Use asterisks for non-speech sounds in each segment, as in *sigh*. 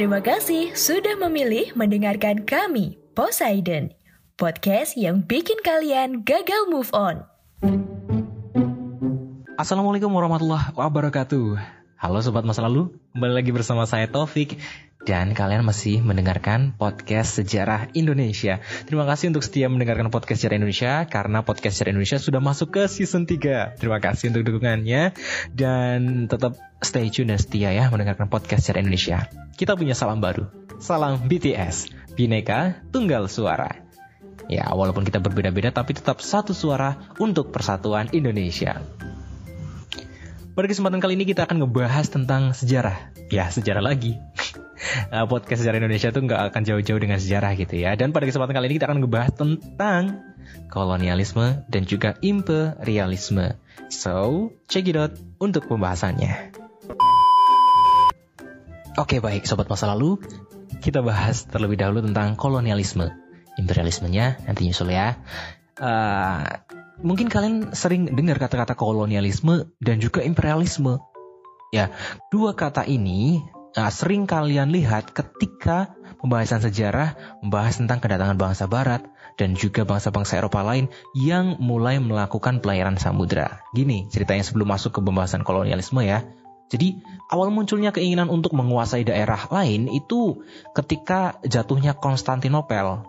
Terima kasih sudah memilih mendengarkan kami, Poseidon, podcast yang bikin kalian gagal move on. Assalamualaikum warahmatullahi wabarakatuh. Halo Sobat Masa Lalu, kembali lagi bersama saya Taufik dan kalian masih mendengarkan podcast Sejarah Indonesia. Terima kasih untuk setia mendengarkan podcast Sejarah Indonesia karena podcast Sejarah Indonesia sudah masuk ke season 3. Terima kasih untuk dukungannya dan tetap stay tune dan setia ya mendengarkan podcast Sejarah Indonesia. Kita punya salam baru. Salam BTS, Bineka Tunggal Suara. Ya, walaupun kita berbeda-beda tapi tetap satu suara untuk persatuan Indonesia. Pada kesempatan kali ini kita akan ngebahas tentang sejarah. Ya, sejarah lagi. Uh, *laughs* podcast sejarah Indonesia tuh nggak akan jauh-jauh dengan sejarah gitu ya. Dan pada kesempatan kali ini kita akan ngebahas tentang kolonialisme dan juga imperialisme. So, check it out untuk pembahasannya. Oke baik, sobat masa lalu, kita bahas terlebih dahulu tentang kolonialisme. Imperialismenya nanti nyusul ya. Uh, mungkin kalian sering dengar kata-kata kolonialisme dan juga imperialisme. Ya, dua kata ini uh, sering kalian lihat ketika pembahasan sejarah membahas tentang kedatangan bangsa barat dan juga bangsa-bangsa Eropa lain yang mulai melakukan pelayaran samudra. Gini ceritanya sebelum masuk ke pembahasan kolonialisme ya. Jadi awal munculnya keinginan untuk menguasai daerah lain itu ketika jatuhnya Konstantinopel.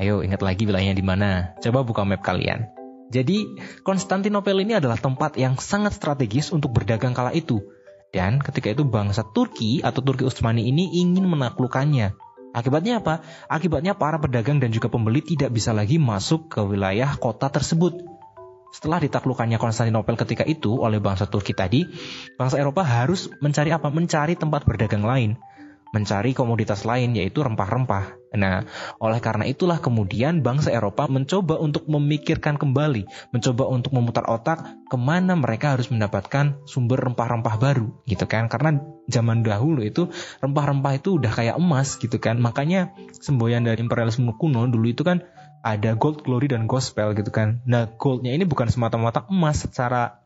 Ayo ingat lagi wilayahnya di mana. Coba buka map kalian. Jadi, Konstantinopel ini adalah tempat yang sangat strategis untuk berdagang kala itu. Dan ketika itu bangsa Turki atau Turki Utsmani ini ingin menaklukkannya. Akibatnya apa? Akibatnya para pedagang dan juga pembeli tidak bisa lagi masuk ke wilayah kota tersebut. Setelah ditaklukkannya Konstantinopel ketika itu oleh bangsa Turki tadi, bangsa Eropa harus mencari apa? Mencari tempat berdagang lain mencari komoditas lain yaitu rempah-rempah. Nah, oleh karena itulah kemudian bangsa Eropa mencoba untuk memikirkan kembali, mencoba untuk memutar otak ke mana mereka harus mendapatkan sumber rempah-rempah baru, gitu kan? Karena zaman dahulu itu rempah-rempah itu udah kayak emas, gitu kan? Makanya semboyan dari imperialisme kuno dulu itu kan ada gold glory dan gospel gitu kan. Nah, goldnya ini bukan semata-mata emas secara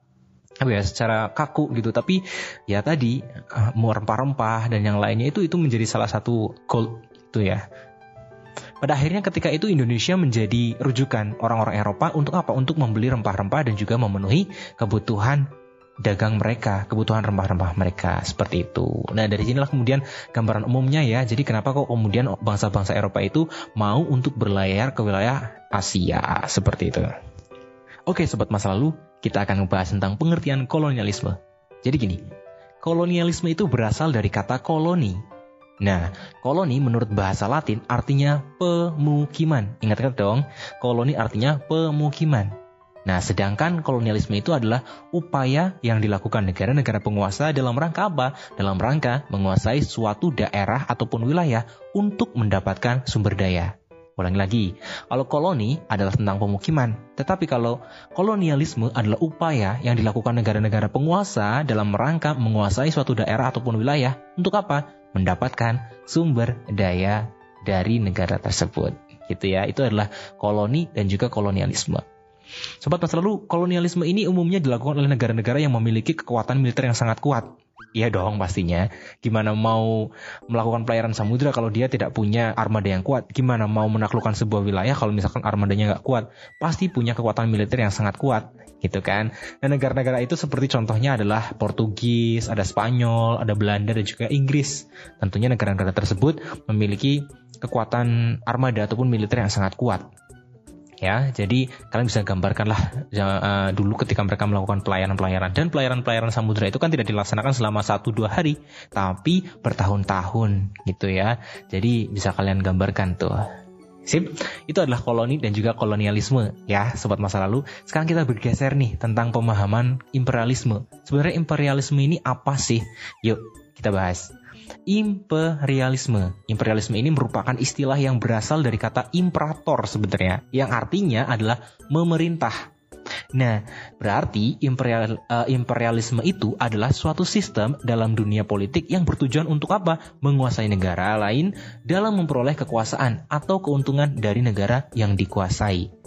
apa ya secara kaku gitu tapi ya tadi uh, mau rempah-rempah dan yang lainnya itu itu menjadi salah satu goal itu ya pada akhirnya ketika itu Indonesia menjadi rujukan orang-orang Eropa untuk apa? Untuk membeli rempah-rempah dan juga memenuhi kebutuhan dagang mereka, kebutuhan rempah-rempah mereka seperti itu. Nah dari sinilah kemudian gambaran umumnya ya. Jadi kenapa kok kemudian bangsa-bangsa Eropa itu mau untuk berlayar ke wilayah Asia seperti itu? Oke sobat masa lalu, kita akan membahas tentang pengertian kolonialisme. Jadi gini, kolonialisme itu berasal dari kata koloni. Nah, koloni menurut bahasa Latin artinya pemukiman. Ingat-ingat dong, koloni artinya pemukiman. Nah, sedangkan kolonialisme itu adalah upaya yang dilakukan negara-negara penguasa dalam rangka apa? Dalam rangka menguasai suatu daerah ataupun wilayah untuk mendapatkan sumber daya. Ulangi lagi, kalau koloni adalah tentang pemukiman, tetapi kalau kolonialisme adalah upaya yang dilakukan negara-negara penguasa dalam rangka menguasai suatu daerah ataupun wilayah untuk apa? Mendapatkan sumber daya dari negara tersebut. Gitu ya, itu adalah koloni dan juga kolonialisme. Sobat masa lalu, kolonialisme ini umumnya dilakukan oleh negara-negara yang memiliki kekuatan militer yang sangat kuat. Iya dong pastinya. Gimana mau melakukan pelayaran samudra kalau dia tidak punya armada yang kuat? Gimana mau menaklukkan sebuah wilayah kalau misalkan armadanya nggak kuat? Pasti punya kekuatan militer yang sangat kuat, gitu kan? Dan negara-negara itu seperti contohnya adalah Portugis, ada Spanyol, ada Belanda dan juga Inggris. Tentunya negara-negara tersebut memiliki kekuatan armada ataupun militer yang sangat kuat ya jadi kalian bisa gambarkanlah uh, dulu ketika mereka melakukan pelayaran-pelayaran dan pelayaran-pelayaran samudra itu kan tidak dilaksanakan selama satu dua hari tapi bertahun-tahun gitu ya jadi bisa kalian gambarkan tuh Sip, itu adalah koloni dan juga kolonialisme ya sobat masa lalu. Sekarang kita bergeser nih tentang pemahaman imperialisme. Sebenarnya imperialisme ini apa sih? Yuk kita bahas imperialisme. Imperialisme ini merupakan istilah yang berasal dari kata imperator sebenarnya, yang artinya adalah memerintah. Nah, berarti imperial, uh, imperialisme itu adalah suatu sistem dalam dunia politik yang bertujuan untuk apa? Menguasai negara lain dalam memperoleh kekuasaan atau keuntungan dari negara yang dikuasai.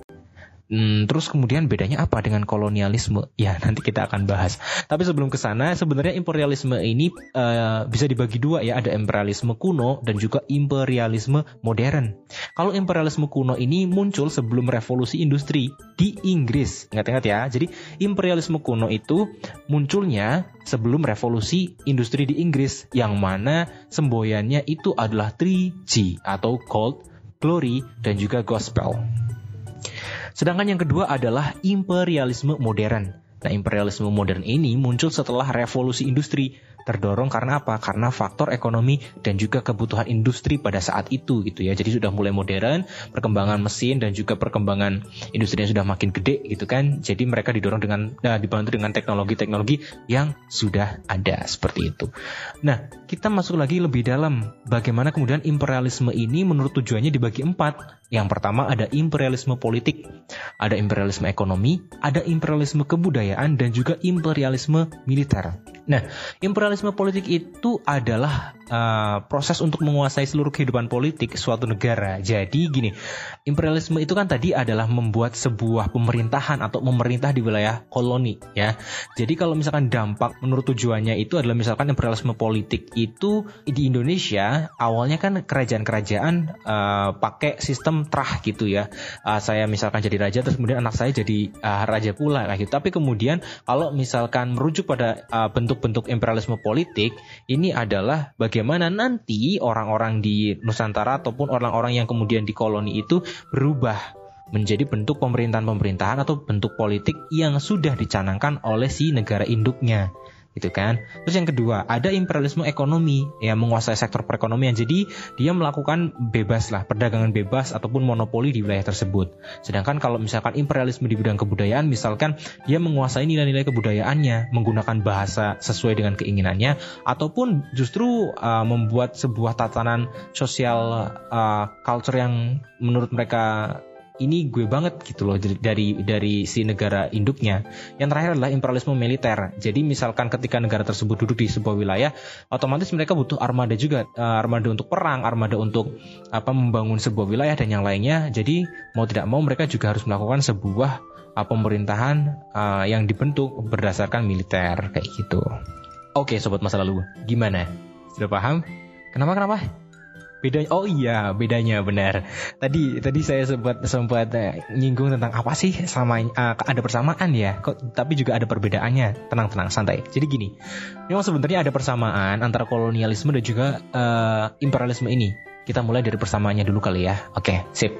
Hmm, terus kemudian bedanya apa dengan kolonialisme? *laughs* Ya nanti kita akan bahas. Tapi sebelum ke sana, sebenarnya imperialisme ini uh, bisa dibagi dua ya. Ada imperialisme kuno dan juga imperialisme modern. Kalau imperialisme kuno ini muncul sebelum revolusi industri di Inggris. Ingat-ingat ya. Jadi imperialisme kuno itu munculnya sebelum revolusi industri di Inggris, yang mana semboyannya itu adalah 3G atau Gold, Glory, dan juga Gospel. Sedangkan yang kedua adalah imperialisme modern. Nah, imperialisme modern ini muncul setelah revolusi industri terdorong karena apa? Karena faktor ekonomi dan juga kebutuhan industri pada saat itu gitu ya. Jadi sudah mulai modern, perkembangan mesin dan juga perkembangan industri yang sudah makin gede gitu kan. Jadi mereka didorong dengan nah, dibantu dengan teknologi-teknologi yang sudah ada seperti itu. Nah, kita masuk lagi lebih dalam bagaimana kemudian imperialisme ini menurut tujuannya dibagi empat. Yang pertama ada imperialisme politik, ada imperialisme ekonomi, ada imperialisme kebudayaan dan juga imperialisme militer. Nah, imperialisme politik itu adalah uh, proses untuk menguasai seluruh kehidupan politik suatu negara. Jadi gini, imperialisme itu kan tadi adalah membuat sebuah pemerintahan atau memerintah di wilayah koloni, ya. Jadi kalau misalkan dampak menurut tujuannya itu adalah misalkan imperialisme politik itu di Indonesia awalnya kan kerajaan-kerajaan uh, pakai sistem trah gitu ya. Uh, saya misalkan jadi raja terus kemudian anak saya jadi uh, raja pula kayak gitu. Tapi kemudian kalau misalkan merujuk pada uh, bentuk bentuk imperialisme politik ini adalah bagaimana nanti orang-orang di Nusantara ataupun orang-orang yang kemudian di koloni itu berubah menjadi bentuk pemerintahan-pemerintahan atau bentuk politik yang sudah dicanangkan oleh si negara induknya gitu kan. Terus yang kedua, ada imperialisme ekonomi yang menguasai sektor perekonomian. Jadi dia melakukan bebas lah, perdagangan bebas ataupun monopoli di wilayah tersebut. Sedangkan kalau misalkan imperialisme di bidang kebudayaan, misalkan dia menguasai nilai-nilai kebudayaannya, menggunakan bahasa sesuai dengan keinginannya, ataupun justru uh, membuat sebuah tatanan sosial uh, culture yang menurut mereka ini gue banget gitu loh dari dari si negara induknya. Yang terakhir adalah imperialisme militer. Jadi misalkan ketika negara tersebut duduk di sebuah wilayah, otomatis mereka butuh armada juga, uh, armada untuk perang, armada untuk apa membangun sebuah wilayah dan yang lainnya. Jadi mau tidak mau mereka juga harus melakukan sebuah uh, pemerintahan uh, yang dibentuk berdasarkan militer kayak gitu. Oke, sobat masa lalu, gimana? Sudah paham? Kenapa kenapa? Bedanya oh iya, bedanya benar. Tadi tadi saya sempat sempat uh, nyinggung tentang apa sih sama uh, ada persamaan ya. Kok tapi juga ada perbedaannya. Tenang-tenang, santai. Jadi gini. Memang sebenarnya ada persamaan antara kolonialisme dan juga uh, imperialisme ini. Kita mulai dari persamaannya dulu kali ya. Oke, sip.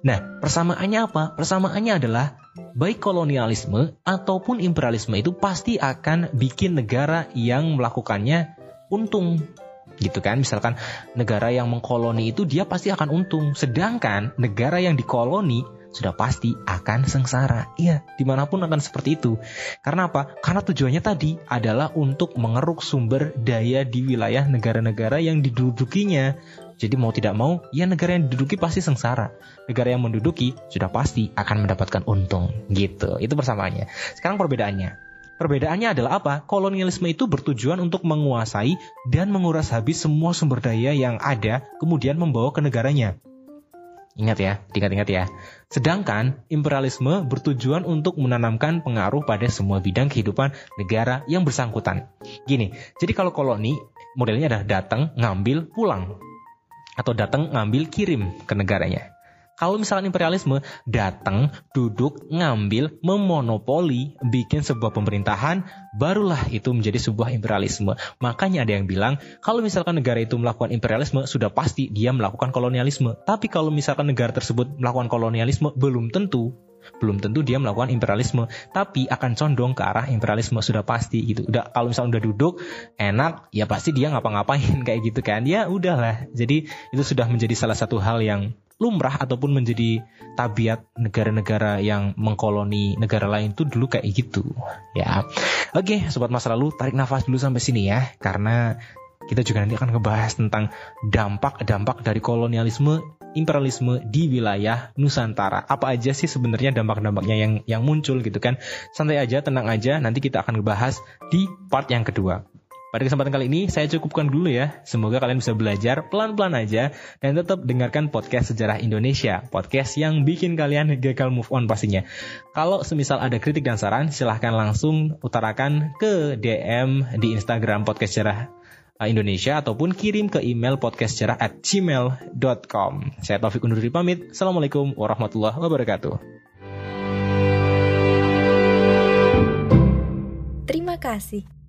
Nah, persamaannya apa? Persamaannya adalah baik kolonialisme ataupun imperialisme itu pasti akan bikin negara yang melakukannya untung gitu kan misalkan negara yang mengkoloni itu dia pasti akan untung sedangkan negara yang dikoloni sudah pasti akan sengsara. Iya, di mana pun akan seperti itu. Karena apa? Karena tujuannya tadi adalah untuk mengeruk sumber daya di wilayah negara-negara yang didudukinya. Jadi mau tidak mau, ya negara yang diduduki pasti sengsara. Negara yang menduduki sudah pasti akan mendapatkan untung. Gitu. Itu persamaannya. Sekarang perbedaannya. Perbedaannya adalah apa? Kolonialisme itu bertujuan untuk menguasai dan menguras habis semua sumber daya yang ada, kemudian membawa ke negaranya. Ingat ya, diingat-ingat ya. Sedangkan imperialisme bertujuan untuk menanamkan pengaruh pada semua bidang kehidupan negara yang bersangkutan. Gini, jadi kalau koloni modelnya adalah datang, ngambil, pulang. Atau datang, ngambil, kirim ke negaranya. Kalau misalnya imperialisme datang, duduk, ngambil, memonopoli, bikin sebuah pemerintahan, barulah itu menjadi sebuah imperialisme. Makanya ada yang bilang, kalau misalkan negara itu melakukan imperialisme, sudah pasti dia melakukan kolonialisme. Tapi kalau misalkan negara tersebut melakukan kolonialisme, belum tentu. Belum tentu dia melakukan imperialisme. Tapi akan condong ke arah imperialisme sudah pasti gitu. Udah kalau misalnya udah duduk enak ya pasti dia ngapa-ngapain *laughs* kayak gitu kan. Ya udahlah. Jadi itu sudah menjadi salah satu hal yang lumrah ataupun menjadi tabiat negara-negara yang mengkoloni negara lain itu dulu kayak gitu ya oke sobat masa lalu tarik nafas dulu sampai sini ya karena kita juga nanti akan ngebahas tentang dampak-dampak dari kolonialisme imperialisme di wilayah Nusantara. Apa aja sih sebenarnya dampak-dampaknya yang yang muncul gitu kan? Santai aja, tenang aja. Nanti kita akan ngebahas di part yang kedua. Pada kesempatan kali ini saya cukupkan dulu ya. Semoga kalian bisa belajar pelan-pelan aja dan tetap dengarkan podcast Sejarah Indonesia, podcast yang bikin kalian gagal move on pastinya. Kalau semisal ada kritik dan saran, silahkan langsung utarakan ke DM di Instagram podcast Sejarah eh, Indonesia ataupun kirim ke email podcastsejarah at gmail.com. Saya Taufik undur diri pamit. Assalamualaikum warahmatullahi wabarakatuh. Terima kasih.